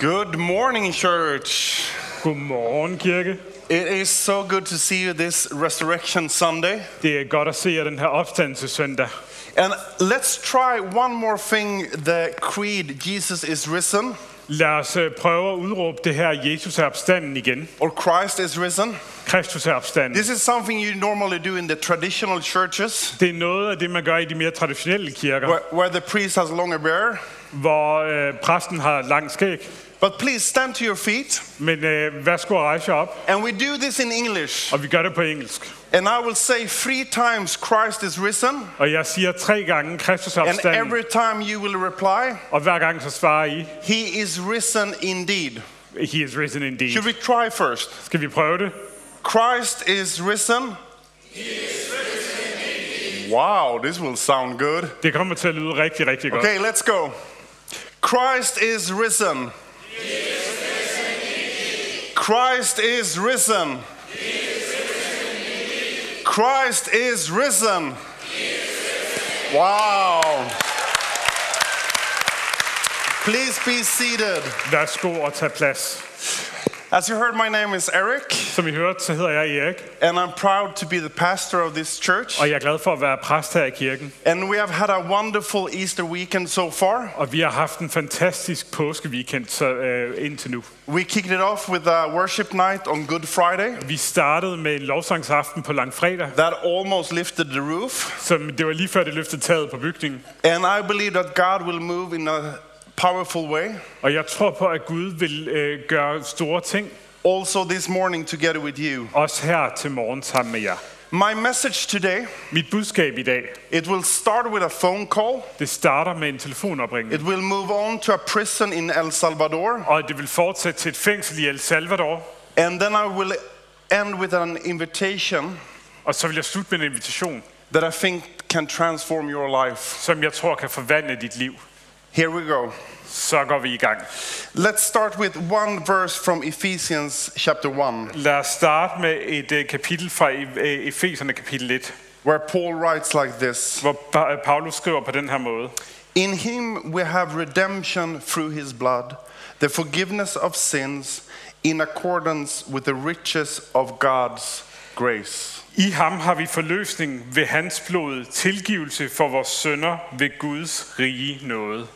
Good morning, church. Good Godmorgen, kirke. It is so good to see you this Resurrection Sunday. Det er godt at se jer den her opstandelsesøndag. And let's try one more thing the creed Jesus is risen Lad os øh, prøve at udråbe det her, Jesus er opstanden igen. or Christ is risen. Kristus er opstanden. This is something you normally do in the traditional churches Det er noget af det, man gør i de mere traditionelle kirker, where, where the priest has longer beard. hvor øh, præsten har lang skæg. But please stand to your feet. Men øh, værsgo at rejse op, And we do this in English. og vi gør det på engelsk. And I will say three times Christ is risen. Og jeg siger tre gange, Kristus er And opstanden, every time you will reply, og hver gang så svarer I, He is risen indeed. He is risen indeed. Should we try first? Skal vi prøve det? Christ is risen. Wow, this will sound good. Det kommer til at lyde rigtig, rigtig godt. Okay, let's go. Christ is risen. Christ is risen. Christ is risen. Wow. Please be seated. Værsgo og tage plads. As you heard, my name is Eric, Som I hørte, så hedder jeg Erik, and I'm proud to be the pastor of this church. og jeg er glad for at være præst her i kirken. And we have had a wonderful Easter weekend so far. Og vi har haft en fantastisk påskeweekend så, øh, indtil nu. We kicked it off with a worship night on Good Friday Vi startede med en lovsangsaften på langfredag, that almost lifted the roof. som det var lige før det løftede taget på bygningen. And I believe that God will move in a powerful way. Og jeg tror på, at Gud vil øh, gøre store ting, Also, this morning, together with you. også her til morgen sammen med jer. My message today, Mit budskab i dag, it will start with a phone call. det starter med en telefonopringning. It will move on to a prison in El Salvador. Og det vil fortsætte til et fængsel i El Salvador. And then I will end with an invitation Og så vil jeg slutte med en invitation, that I think can transform your life. som jeg tror kan forvandle dit liv. Here we go. Så går vi i gang. Let's start with one verse from Ephesians chapter 1, Lad os starte med et øh, kapitel fra øh, Efeserne kapitel 1, where Paul writes like this hvor Pa- øh, Paulus skriver på den her måde. In him we have redemption through his blood, the forgiveness of sins, in accordance with the riches of God's grace. I ham har vi forløsning ved hans blod, tilgivelse for vores sønder ved Guds rige nåde.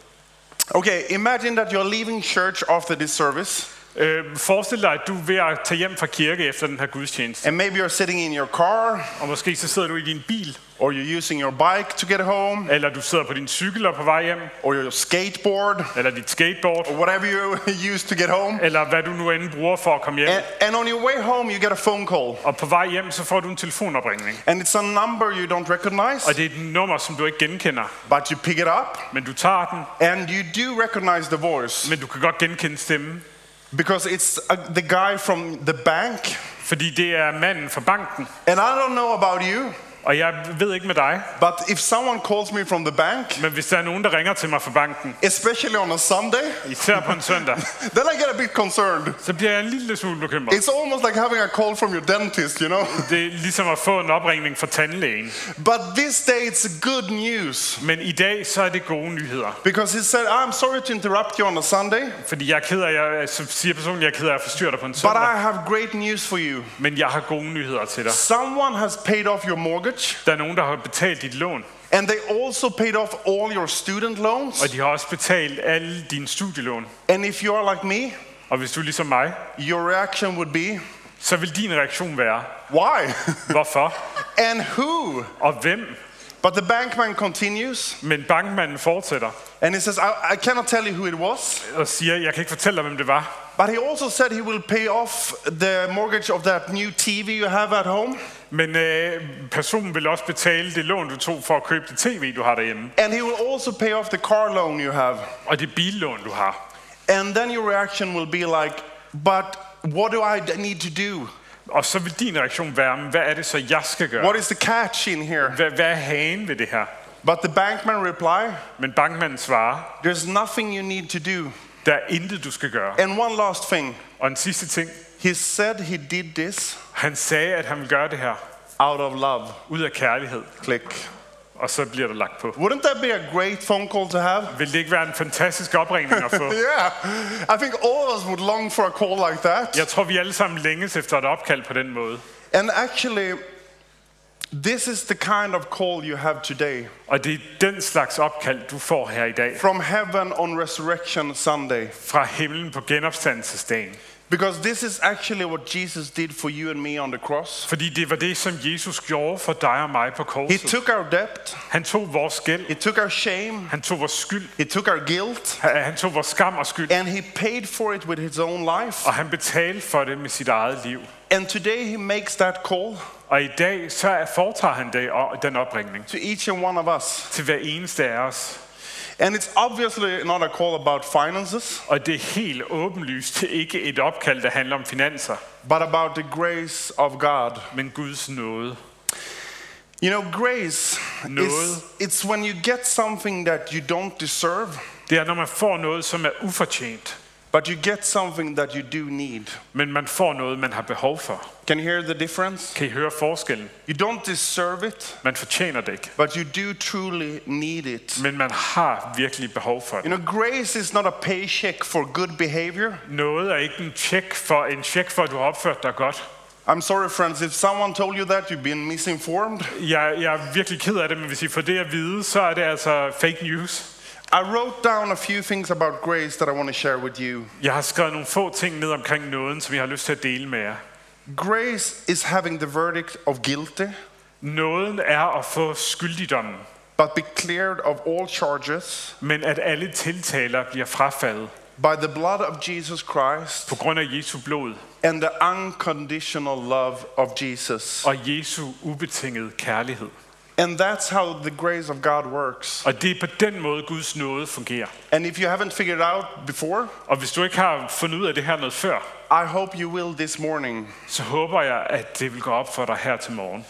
Okay, imagine that you're leaving church after this service, Øh, forestil dig, at du er ved at tage hjem fra kirke efter den her gudstjeneste. and maybe you're sitting in your car, Og måske så sidder du i din bil, or you're using your bike to get home, eller du sidder på din cykel og på vej hjem, or your skateboard, eller dit skateboard, or whatever you use to get home. eller hvad du nu end bruger for at komme hjem. And, and on your way home, you get a phone call, Og på vej hjem, så får du en telefonopringning. and it's a number you don't recognize, Og det er et nummer, som du ikke genkender. but you pick it up, Men du tager den, and you do recognize the voice. men du kan godt genkende stemmen. Because it's uh, the guy from the bank. Fordi det er manden fra banken. And I don't know about you, Og jeg ved ikke med dig, but if someone calls me from the bank, men hvis der er nogen, der ringer til mig fra banken, especially on a Sunday, især på en søndag, then I get a bit concerned. så bliver jeg en lille smule bekymret. It's almost like having a call from your dentist, you know? Det er ligesom at få en opringning fra tandlægen. But this day it's good news Men i dag, så er det gode nyheder. because he said, I'm sorry to interrupt you on a Sunday, Fordi jeg er ked af, jeg, så siger personen, jeg er ked af at forstyrre dig på en but søndag. I have great news for you. Men jeg har gode nyheder til dig. Someone has paid off your mortgage, Der er nogen, der har betalt dit lån. and they also paid off all your student loans. Og de har også betalt alle dine studielån. And if you are like me, Og hvis du er ligesom mig, your reaction would be, så vil din reaktion være, Why? hvorfor and who? og hvem? But the bankman continues Men bankmanden fortsætter and he says, I, I cannot tell you who it was, og siger, jeg kan ikke fortælle dig, hvem det var. but he also said he will pay off the mortgage of that new TV you have at home, Men øh, personen vil også betale det lån, du tog for at købe det tv, du har derhjemme. and he will also pay off the car loan you have. Og det billån, du har. And then your reaction will be like, but what do I need to do? Og så vil din reaktion være, "Men hvad er det så, jeg skal gøre? What is the catch in here? Hvad, hvad er hagen ved det her? But the bankman reply, Men bankmanden svarer, there's nothing you need to do. der er intet, du skal gøre. And one last thing, Og en sidste ting, he said he did this han sagde, at han vil gøre det her out of love. ud af kærlighed. Click. og så bliver der lagt på. Wouldn't that be a great phone call to have? Vil det ikke være en fantastisk opringning at få? Yeah, I think all of us would long for a call like that. Jeg tror, vi alle sammen længes efter et opkald på den måde. And actually, this is the kind of call you have today Og det er den slags opkald, du får her i dag. from heaven on Resurrection Sunday. Fra himlen på genopstandelsesdagen. Because this is actually what Jesus did for you and me on the cross. Fordi det var det, som Jesus gjorde for dig og mig på He took our debt, Han tog vores gæld. He took our shame, Han tog vores skyld. He took our guilt, Han tog vores skam og skyld. and He paid for it with His own life. Og han betalte for det med sit eget liv. And today He makes that call Og i dag så er- foretager han det, den opringning to each and one of us. til hver eneste af os. And it's obviously not a call about finances, Og det er helt åbenlyst ikke et opkald, der handler om finanser, but about the grace of God. men Guds nåde. You know, grace Nåde. is it's when you get something that you don't deserve, Det er, når man får noget, som er ufortjent, but you get something that you do need. men man får noget, man har behov for. Can you hear the difference? Kan I høre forskellen? You don't deserve it, Man fortjener det ikke, but you do truly need it. men man har virkelig behov for You know, grace is not a paycheck for good behavior. Noget er ikke en check for, en check for, at du har opført dig godt. I'm sorry, friends, if someone told you that, you've been misinformed. Jeg, jeg er virkelig ked af det, men hvis I får det at vide, så er det altså fake news. I wrote down a few things about grace that I want to share with you. Jeg har skrevet nogle få ting ned omkring nåden, som jeg har lyst til at dele med jer. Grace is having the verdict of guilty, Nåden er at få skyldigdommen, but be cleared of all charges men at alle tiltaler bliver frafaldet by the blood of Jesus Christ på grund af Jesu blod and the unconditional love of Jesus. og Jesu ubetingede kærlighed. And that's how the grace of God works. Og det er på den måde, Guds nåde fungerer. And if you haven't figured it out before, Og hvis du ikke har fundet ud af det her noget før, I hope you will this morning. så håber jeg, at det vil gå op for dig her til morgen.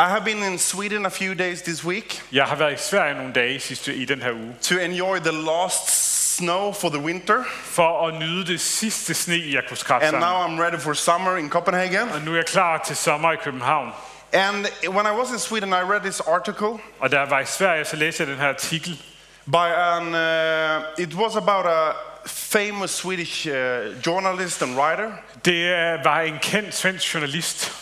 I have been in Sweden a few days this week Jeg har været i Sverige nogle dage sidste, i den her uge, to enjoy the last snow for the winter. for at nyde det sidste sne, jeg kunne skrabe And sammen. now I'm ready for summer in Copenhagen. Og nu er jeg klar til sommer i København. And when I was in Sweden, I read this article Og da jeg var i Sverige, så læste jeg den her artikel, by an, uh, it was about a famous Swedish uh, journalist and writer. Det øh, var en kendt svensk journalist,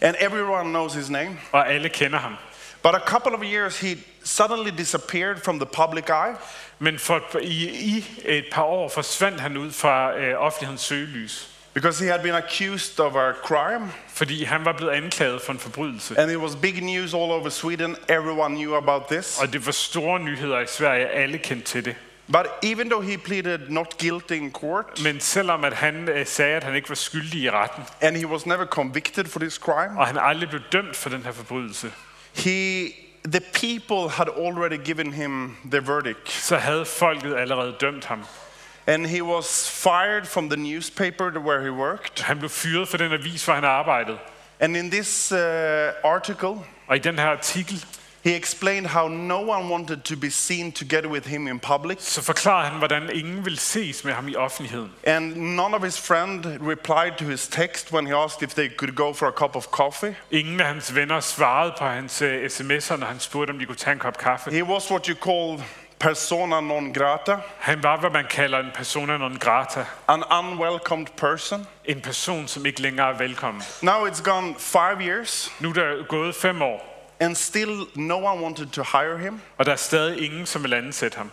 And everyone knows his name. og alle kender ham. But a couple of years, he suddenly disappeared from the public eye. Men for, i, i et par år forsvandt han ud fra øh, offentlighedens søgelys, Because he had been accused of a crime, fordi han var blevet anklaget for en forbrydelse. and it was big news all over Sweden. Everyone knew about this. Og det var store nyheder i Sverige, alle kendte til det. But even though he pleaded not guilty in court, Men selvom at han øh, sagde, at han ikke var skyldig i retten, and he was never convicted for this crime, og han aldrig blev dømt for den her forbrydelse, he, the people had already given him the verdict. så havde folket allerede dømt ham. And he was fired from the newspaper where he worked. Han blev fyret for den avis, hvor han arbejdede. And in this uh, article, Og i den her artikel, he explained how no one wanted to be seen together with him in public. så forklarer han, hvordan ingen vil ses med ham i offentligheden. And none of his friends replied to his text when he asked if they could go for a cup of coffee. Ingen af hans venner svarede på hans øh, sms'er, når han spurgte, om de kunne tage en kop kaffe. He was what you call persona non grata, Han var, hvad man kalder en persona non grata. an unwelcomed person. En person, som ikke længere er velkommen. Now it's gone five years, Nu er der gået fem år, and still no one wanted to hire him. og der er stadig ingen, som vil ansætte ham.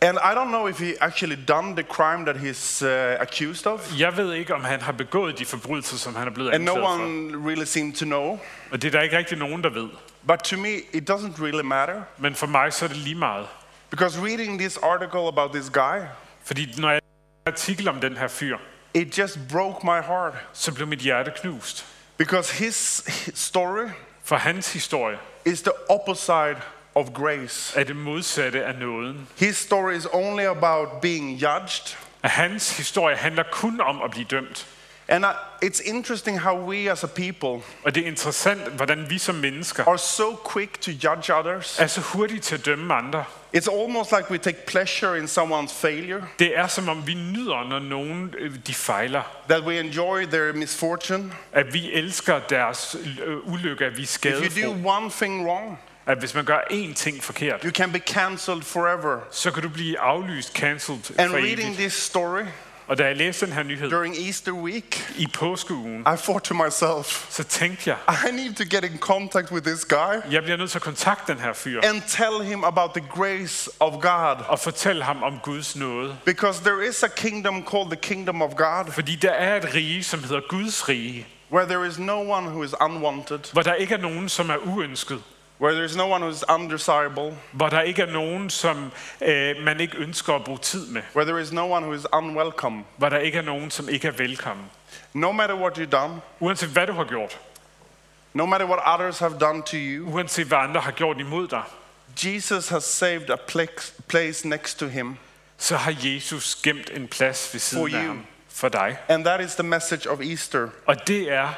And I don't know if he actually done the crime that he's uh, accused of. Jeg ved ikke, om han har begået de forbrydelser, som han er blevet And no anklaget one really seemed to know. Og det er der ikke rigtig nogen, der ved. But to me, it doesn't really matter. Men for mig så er det lige meget. Because reading this article about this guy, Fordi når jeg læser en artikel om den her fyr, it just broke my heart. så blev mit hjerte knust. Because his his story For hans historie is the opposite of grace. er det modsatte af nåden. His story is only about being judged. Hans historie handler kun om at blive dømt. And uh, it's interesting how we as a people Og det er interessant, hvordan vi som mennesker are so quick to judge others. er så hurtige til at dømme andre. It's almost like we take pleasure in someone's failure, Det er som om vi nyder, når nogen øh, de fejler. that we enjoy their misfortune. At vi elsker deres øh, ulykke, at vi er If you do one thing wrong, at hvis man gør én ting forkert, you can be cancelled forever. så kan du blive aflyst, cancelled And for reading evigt. this story Og da jeg læste den her nyhed during Easter week, i påskeugen, I thought to myself, så tænkte jeg, I need to get in contact with this guy jeg bliver nødt til at kontakte den her fyr and tell him about the grace of God. og fortælle ham om Guds nåde. Because there is a kingdom called the kingdom of God Fordi der er et rige, som hedder Guds rige, where there is no one who is unwanted, hvor der ikke er nogen, som er uønsket. Where there is no one who is undesirable, Hvor der ikke er nogen, som øh, man ikke ønsker at bruge tid med. where there is no one who is unwelcome. Hvor der ikke er nogen, som ikke er velkommen. No matter what you've done, Uanset hvad du har gjort. no matter what others have done to you, Uanset hvad andre har gjort imod dig. Jesus has saved a place next to him. Så har Jesus gemt en plads ved siden For af you. ham. For dig. And that is the message of Easter. Og det er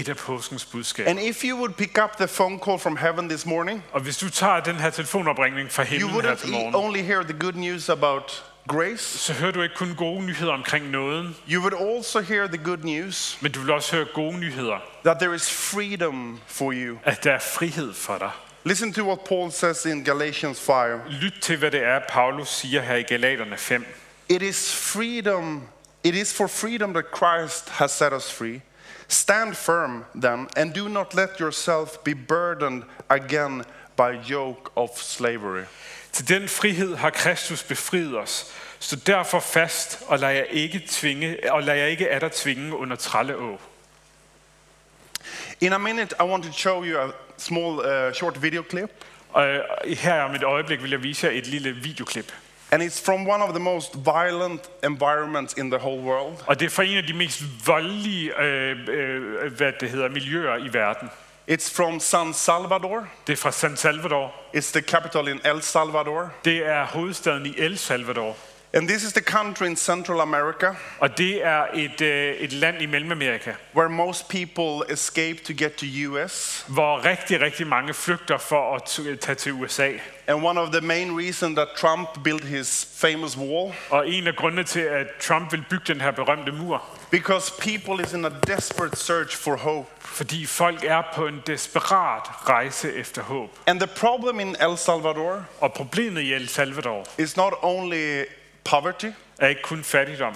et af påskens budskab. And if you would pick up the phone call from heaven this morning, Og hvis du tager den her telefonopringning fra you himlen her wouldn't til e- morgen, only hear the good news about grace, så hører du ikke kun gode nyheder omkring nåden, you would also hear the good news men du vil også høre gode nyheder, that there is freedom for you. at der er frihed for dig. Listen to what Paul says in Galatians 5. Lyt til, hvad det er, Paulus siger her i Galaterne 5. It is freedom, it is for freedom that Christ has set us free. Stand firm then, and do not let yourself be burdened again by yoke of slavery. Til den frihed har Kristus befriet os. Stå derfor fast, og lad jer ikke, tvinge, og lad jer ikke dig tvinge under trælleå. In a minute, I want to show you a small, uh, short video clip, Og øh, her om et øjeblik vil jeg vise jer et lille videoklip. And it's from one of the most violent environments in the whole world. Og det er fra en af de mest voldelige øh, øh, hvad det hedder, miljøer i verden. It's from San Salvador. Det er fra San Salvador. It's the capital in El Salvador. Det er hovedstaden i El Salvador. And this is the country in Central America Og det er et, øh, et land i Mellemamerika, where most people escape to get to US. hvor rigtig, rigtig mange flygter for at t- tage til USA. And one of the main reasons that Trump built his famous wall, Og en af grundene til, at Trump vil bygge den her berømte mur, because people is in a desperate search for hope. fordi folk er på en desperat rejse efter håb. And the problem in El Salvador Og problemet i El Salvador is not only poverty, er kun fattigdom,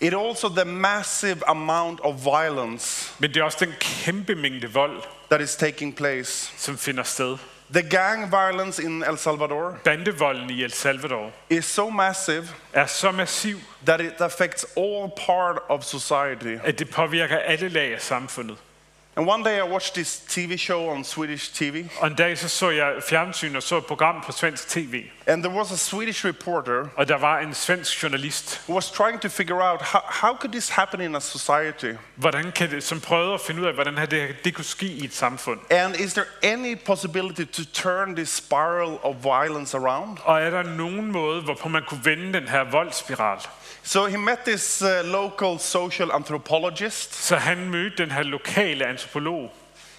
it also the massive amount of violence men det er også den kæmpe mængde vold, that is taking place. som finder sted. The gang violence in El Salvador Bandevolden i El Salvador is so massive er så massiv, that it affects all part of society. at det påvirker alle lag af samfundet. And one day I watched this TV show on Swedish TV, en dag så så jeg fjernsyn og så et program på svensk tv, and there was a Swedish reporter og der var en svensk journalist, who was trying to figure out how, how could this happen in a society? hvordan kan det, som prøvede at finde ud af, hvordan her det, det kunne ske i et samfund. And is there any possibility to turn this spiral of violence around? Og er der nogen måde, hvorpå man kunne vende den her voldsspiral? So he met this uh, local social anthropologist Så han mødte den her lokale antropolog,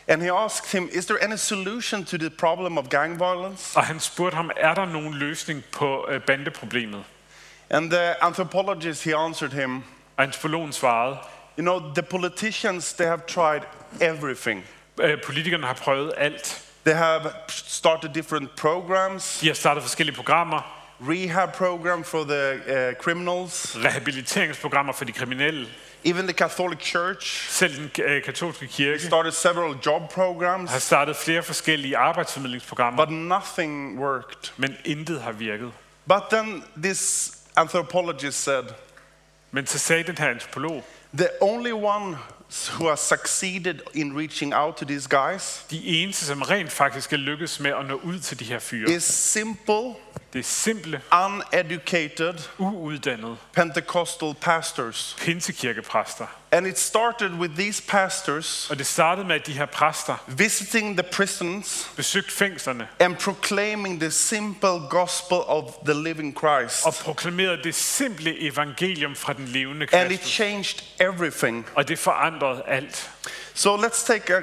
and he asked him, Is there any solution to the problem of gang violence? og han spurgte ham, er der nogen løsning på øh, bandeproblemet? And the anthropologist, he answered him, Og antropologen svarede, You know, the politicians, they have tried everything. øh, politikerne har prøvet alt. They have started different programs, De har startet forskellige programmer, rehab program for the uh, criminals, rehabiliteringsprogrammer for de kriminelle. even the Catholic Church Selv den øh, katolske kirke started several job programs, har startet flere forskellige arbejdsformidlingsprogrammer, but nothing worked. men intet har virket. But then this anthropologist said, Men så sagde den her antropolog, the only one who has succeeded in reaching out to these guys de eneste, som rent faktisk er lykkes med at nå ud til de her fyre, is simple, det er simple, uneducated uuddannede Pentecostal pastors. pinsekirkepræster. And it started with these pastors Og det startede med, at de her præster visiting the prisons besøgte fængslerne and proclaiming the simple gospel of the living Christ. og proklamerede det simple evangelium fra den levende And it changed everything. Og det forandrede alt. So let's take a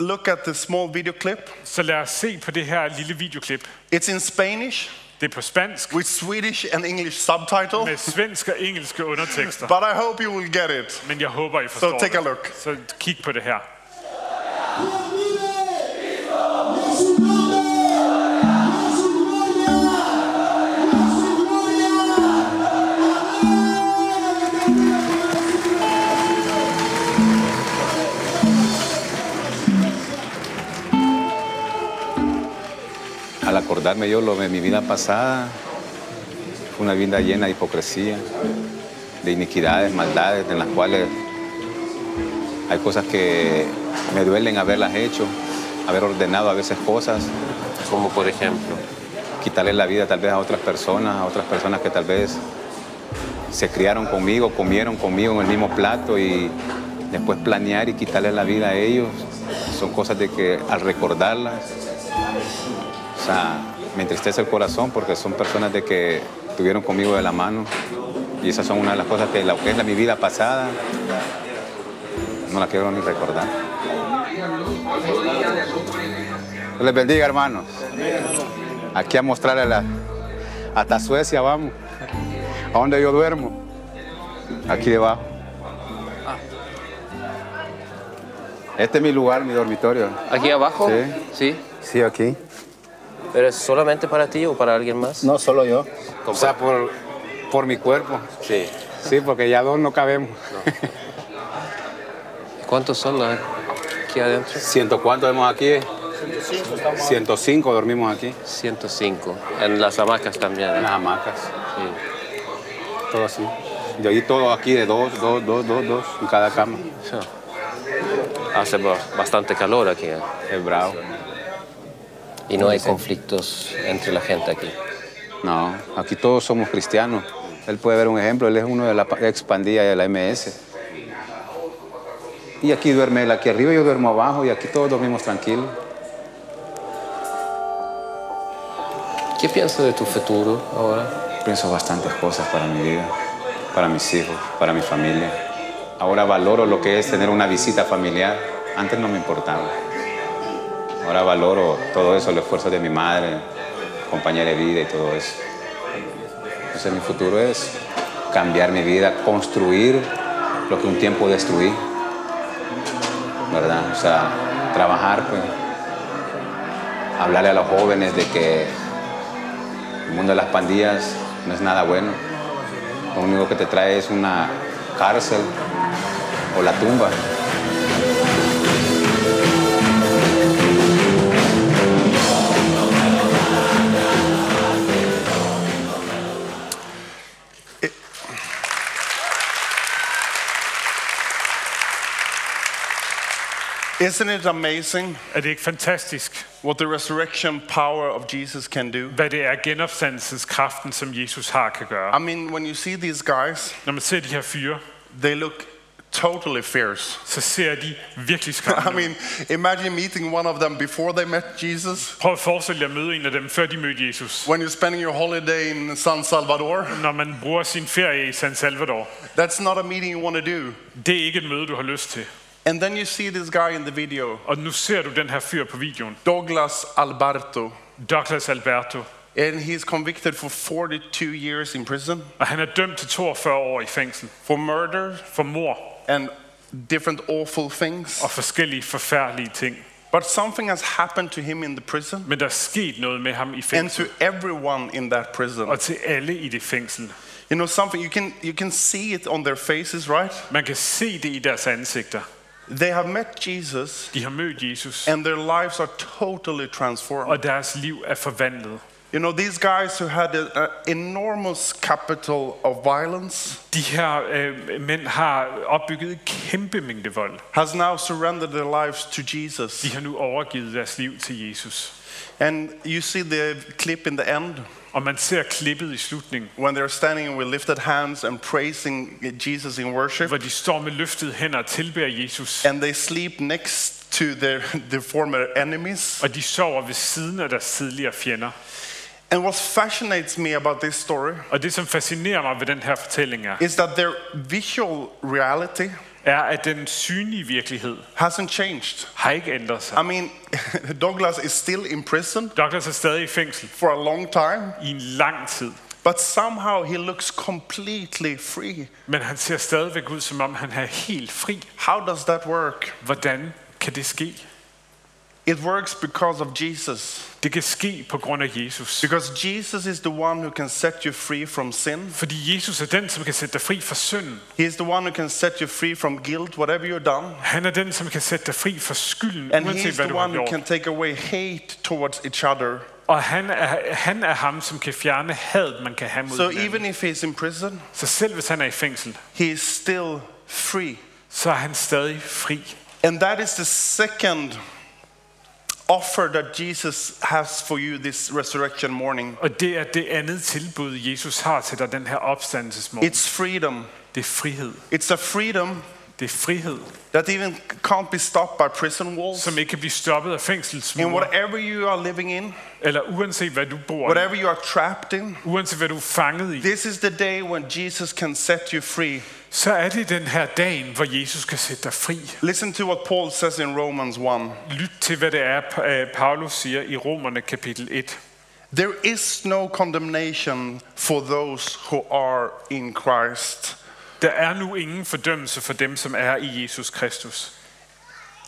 look at the small video clip. Så lad os se på det her lille videoklip. It's in Spanish Det er på spansk with Swedish and English subtitle, med svensk og engelske undertekster. but I hope you will get it. Men jeg håber, I forstår So take a det. look. Så kig på det her. Recordarme yo lo de mi vida pasada, fue una vida llena de hipocresía, de iniquidades, maldades, en las cuales hay cosas que me duelen haberlas hecho, haber ordenado a veces cosas, Como por ejemplo. quitarle la vida tal vez a otras personas, a otras personas que tal vez se criaron conmigo, comieron conmigo en el mismo plato y después planear y quitarle la vida a ellos, son cosas de que al recordarlas, o sea, me entristece el corazón porque son personas de que estuvieron conmigo de la mano y esas son una de las cosas que que es la, mi vida pasada, no la quiero ni recordar. Dios les bendiga, hermanos. Aquí a mostrarle la, hasta Suecia vamos, a donde yo duermo, aquí debajo. Este es mi lugar, mi dormitorio. ¿Aquí abajo? Sí. Sí. Sí, aquí. ¿Pero es solamente para ti o para alguien más? No, solo yo. O sea, por, por mi cuerpo. Sí. Sí, porque ya dos no cabemos. ¿Cuántos son la- aquí adentro? ¿Ciento cuántos vemos aquí? 105 dormimos aquí. 105. En las hamacas también. ¿eh? En las hamacas, Sí. todo así. De ahí todo aquí de dos, dos, dos, dos, dos, en cada cama. Sí. Hace ba- bastante calor aquí. ¿eh? Es bravo. Y no hay conflictos entre la gente aquí. No, aquí todos somos cristianos. Él puede ver un ejemplo, él es uno de la pa- expandilla de la MS. Y aquí duerme él, aquí arriba yo duermo abajo y aquí todos dormimos tranquilos. ¿Qué piensas de tu futuro ahora? Pienso bastantes cosas para mi vida, para mis hijos, para mi familia. Ahora valoro lo que es tener una visita familiar. Antes no me importaba. Ahora valoro todo eso, el esfuerzo de mi madre, compañera de vida y todo eso. Entonces mi futuro es cambiar mi vida, construir lo que un tiempo destruí. ¿Verdad? O sea, trabajar, pues. Hablarle a los jóvenes de que el mundo de las pandillas no es nada bueno. Lo único que te trae es una cárcel o la tumba. Isn't it amazing Er det ikke fantastisk, what the resurrection power of Jesus can do? hvad det er genopstandelseskraften, som Jesus har, kan gøre? I mean, when you see these guys, Når man ser de her fyre, they look totally fierce. så ser de virkelig I skræmmende ud. mean, imagine meeting one of them before they met Jesus. Prøv at forestille dig at møde en af dem, før de mødte Jesus. When you're spending your holiday in San Salvador, Når man bruger sin ferie i San Salvador, that's not a meeting you want to do. det er ikke et møde, du har lyst til. And then you see this guy in the video, Og nu ser du den her fyr på videoen, Douglas Alberto, Douglas Alberto, and he's convicted for 42 years in prison og han er dømt til 42 år i fængsel for murder for mor and different awful things. og forskellige forfærdelige ting. But something has happened to him in the prison Men der er sket noget med ham i fængsel. and to everyone in that prison. og til alle i det fængsel. You know something you can you can see it on their faces, right? Man kan se det i deres ansigter. They have met Jesus De har mødt Jesus, and their lives are totally transformed. og deres liv er forvandlet. You know, these guys who had an enormous capital of violence De her øh, mænd har opbygget en kæmpe mængde vold. has now surrendered their lives to Jesus. De har nu overgivet deres liv til Jesus. And you see the clip in the end Og man ser klippet i slutningen, when they're standing with lifted hands and praising Jesus in worship, hvor de står med løftede hænder og tilbærer Jesus. and they sleep next to their, their former enemies. Og de sover ved siden af deres tidligere fjender. And what fascinates me about this story Og det, som fascinerer mig ved den her fortælling er, is that their visual reality er, at den synlige virkelighed hasn't changed. har ikke ændret sig. I mean, Douglas is still in prison Douglas er stadig i fængsel for a long time, i en lang tid. but somehow he looks completely free. Men han ser stadigvæk ud, som om han er helt fri. How does that work? Hvordan kan det ske? It works because of Jesus. Det kan ske på grund af Jesus. Because Jesus is the one who can set you free from sin. Fordi Jesus er den, som kan sætte dig fri fra synden. He is the one who can set you free from guilt, whatever you've done. Han er den, som kan sætte dig fri fra skylden, And uanset He's hvad the du har one who can take away hate towards each other. Og han er, han er ham, som kan fjerne had, man kan have mod So hinanden. even if he's in prison, Så selv hvis han er i fængsel, he is still free. så er han stadig fri. And that is the second offer that Jesus has for you this resurrection morning. Og det er det andet tilbud, Jesus har til dig den her opstandelsesmorgen. It's freedom. Det er frihed. It's a freedom Det er frihed, that even can't be stopped by prison walls. som ikke kan blive stoppet af In fængselsmure. whatever you are living in, Eller uanset hvad du bor whatever you are trapped in, uanset hvad du er fanget i, this is the day when Jesus can set you free. Så er det den her dagen, hvor Jesus kan sætte dig fri. Listen to what Paul says in Romans 1. Lyt til, hvad det er, øh, Paulus siger i Romerne kapitel 1. There is no condemnation for those who are in Christ. Der er nu ingen fordømmelse for dem, som er i Jesus Kristus.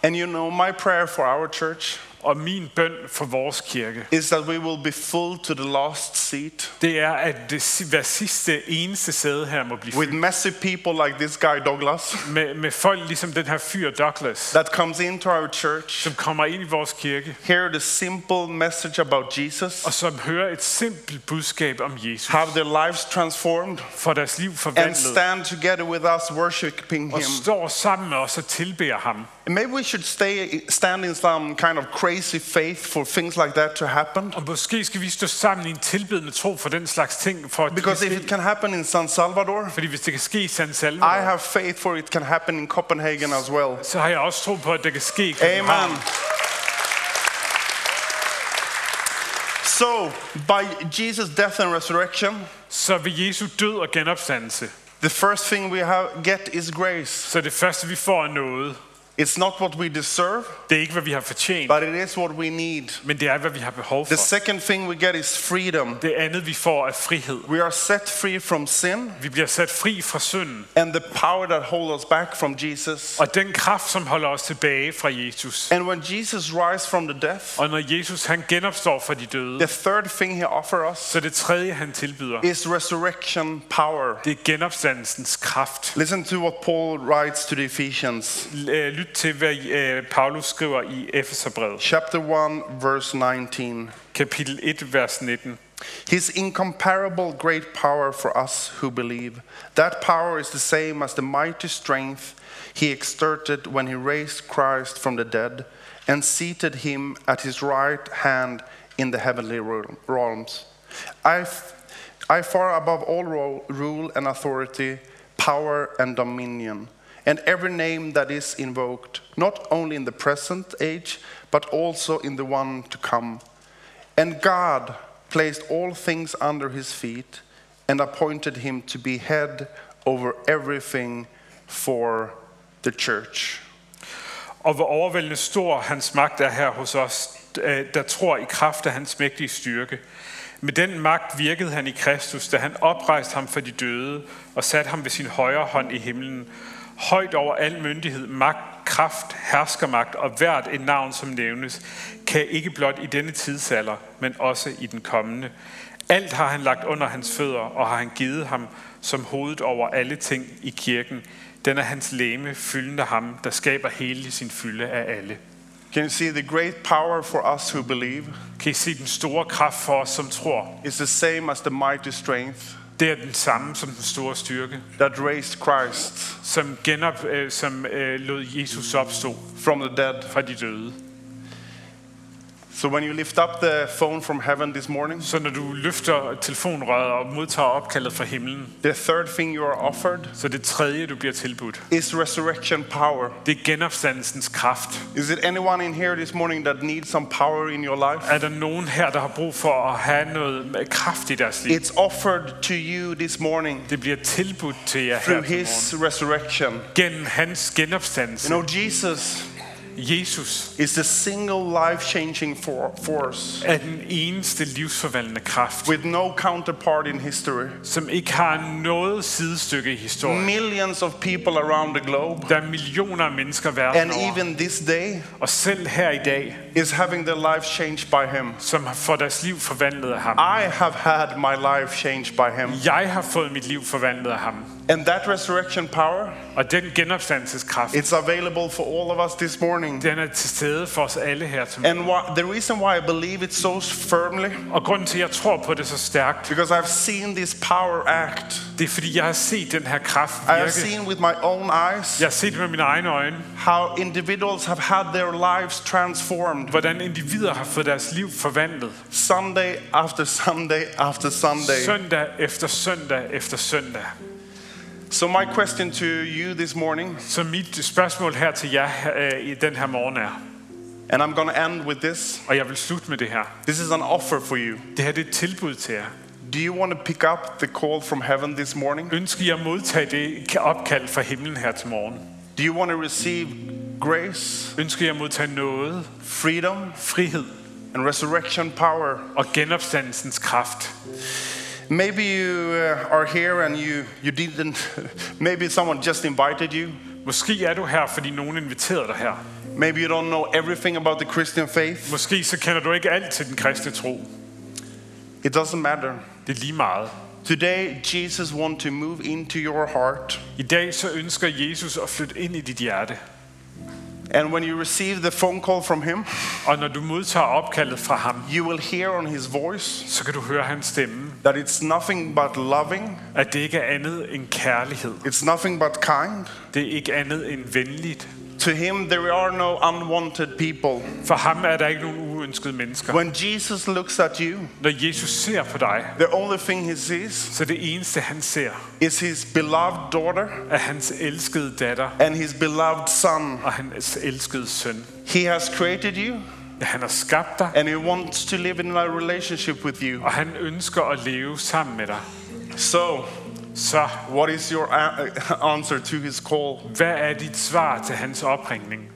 And you know, my prayer for our church Og min bøn for vores kirke, is that we will be full to the last seat. Det er, at det hver sidste eneste sæde her må blive with messy people like this guy Douglas med, med folk ligesom den her fyr Douglas, that comes into our church, som kommer ind i vores kirke, hear the simple message about Jesus, og som hører et simpelt budskab om Jesus, have their lives transformed, får deres liv and forvandlet, stand together with us worshiping og Him. står sammen med os og tilbeder ham. And maybe we should stay, stand in some kind of crazy faith for things like that to happen. Og måske skal vi stå sammen i en tilbedende tro for den slags ting, for at Because if it can happen in San Salvador, Fordi hvis det kan ske i San I have faith for it can happen in Copenhagen as well. så har jeg også tro på, at det kan ske i København. Amen. So, by Jesus' death and resurrection, Så ved Jesu død og genopstandelse, the first thing we have get is grace. så det første vi får er noget. It's not what we deserve, Det er ikke, hvad vi har fortjent, but it is what we need. men det er, hvad vi har behov The second thing we get is freedom. Det andet, vi får, er frihed. We are set free from sin Vi bliver sat fri fra synden, and the power that holds us back from Jesus. og den kraft, som holder os tilbage fra Jesus. And when Jesus rise from the death, Og når Jesus han genopstår fra de døde, the third thing he offers us så det tredje, han tilbyder, is resurrection power. det er genopstandelsens kraft. Listen to what Paul writes to the Ephesians, L- til, hvad øh, Paulus skriver i Efeserbrevet, chapter 1, verse 19. kapitel 1, vers 19. His incomparable great power for us who believe. That power is the same as the mighty strength he exerted when he raised Christ from the dead and seated him at his right hand in the heavenly realm- realms. I far above all rule and authority, power and dominion, and every name that is invoked, not only in the present age, but also in the one to come. And God placed all things under his feet and appointed him to be head over everything for the church. Og hvor overvældende stor hans magt er her hos os, øh, der tror i kraft af hans mægtige styrke. Med den magt virkede han i Kristus, da han oprejste ham for de døde og satte ham ved sin højre hånd i himlen. Højt over al myndighed, magt, kraft, herskermagt og hvert et navn, som nævnes, kan ikke blot i denne tidsalder, men også i den kommende. Alt har han lagt under hans fødder, og har han givet ham som hovedet over alle ting i kirken. Den er hans læme, fyldende ham, der skaber hele sin fylde af alle. Can you see the great power for us who believe Kan I se den store kraft for os, som tror? is the same as the mighty strength Det er den samme som den store styrke, that raised Christ som, genop, øh, som øh, lod Jesus opstå from the dead? fra de døde. So when you lift up the phone from heaven this morning, Så når du løfter telefonrøret og modtager opkaldet fra himlen, the third thing you are offered så det tredje, du bliver tilbudt, is resurrection power. det er genopstandelsens kraft. Is it anyone in here this morning that needs some power in your life? Er der nogen her, der har brug for at have noget kraft i deres liv? It's offered to you this morning Det bliver tilbudt til jer her through his resurrection. Gennem hans genopstandelse. You know, Jesus Jesus is the single life changing for- force er den eneste livsforvandlende kraft, with no counterpart in history. som ikke har noget sidestykke i historien. Millions of people around the globe, Der er millioner af mennesker verden and over, even this day, og selv her i dag, is having their lives changed by him. som har fået deres liv forvandlet af ham. I have had my life changed by him. Jeg har fået mit liv forvandlet af ham. And that resurrection power, Og den genopstandelseskraft, it's available for all of us this morning. morning. Den er til stede for os alle her til And why, the reason why I believe it so firmly, Og grunden til, at jeg tror på det så stærkt, because I've seen this power act. det er fordi, jeg har set den her kraft virke. I have seen with my own eyes Jeg har set med mine egne øjne, how individuals have had their lives transformed hvordan individer har fået deres liv forvandlet. Sunday after Sunday after Sunday. Søndag efter søndag efter søndag. So, my question to you this morning, Så mit spørgsmål her til jer øh, i den her morgen er, and I'm going to end with this og jeg vil slutte med det her. this is an offer for you. Det her det er et tilbud til jer. Do you want to pick up the call from heaven this morning? Ønsker I at modtage det opkald fra himlen her til morgen? Do you want to receive grace, Ønsker I at modtage noget, freedom, frihed and resurrection power? og genopstandelsens kraft? Maybe you uh, are here and you, you didn't, maybe someone just invited you. Måske er du her, fordi nogen inviterede dig her. Maybe you don't know everything about the Christian faith. Måske så kender du ikke alt til den kristne tro. It doesn't matter. Det er lige meget. Today, Jesus wants to move into your heart. I dag så ønsker Jesus at flytte ind i dit hjerte. And when you receive the phone call from Him, Og når du modtager opkaldet fra ham, you will hear on His voice så kan du høre hans stemme. that it's nothing but loving, At det ikke er andet end kærlighed. it's nothing but kind. Det er ikke andet end venligt. To Him, there are no unwanted people. For ham er der ikke nogen uønskede mennesker. When Jesus looks at you, Når Jesus ser på dig, the only thing He sees så det eneste han ser, is His beloved daughter er hans elskede datter and His beloved son. og hans elskede søn. He has created you Han har skabt dig, and He wants to live in a relationship with you. og han ønsker at leve sammen med dig. So, Så what is your answer to His call? hvad er dit svar til hans opringning?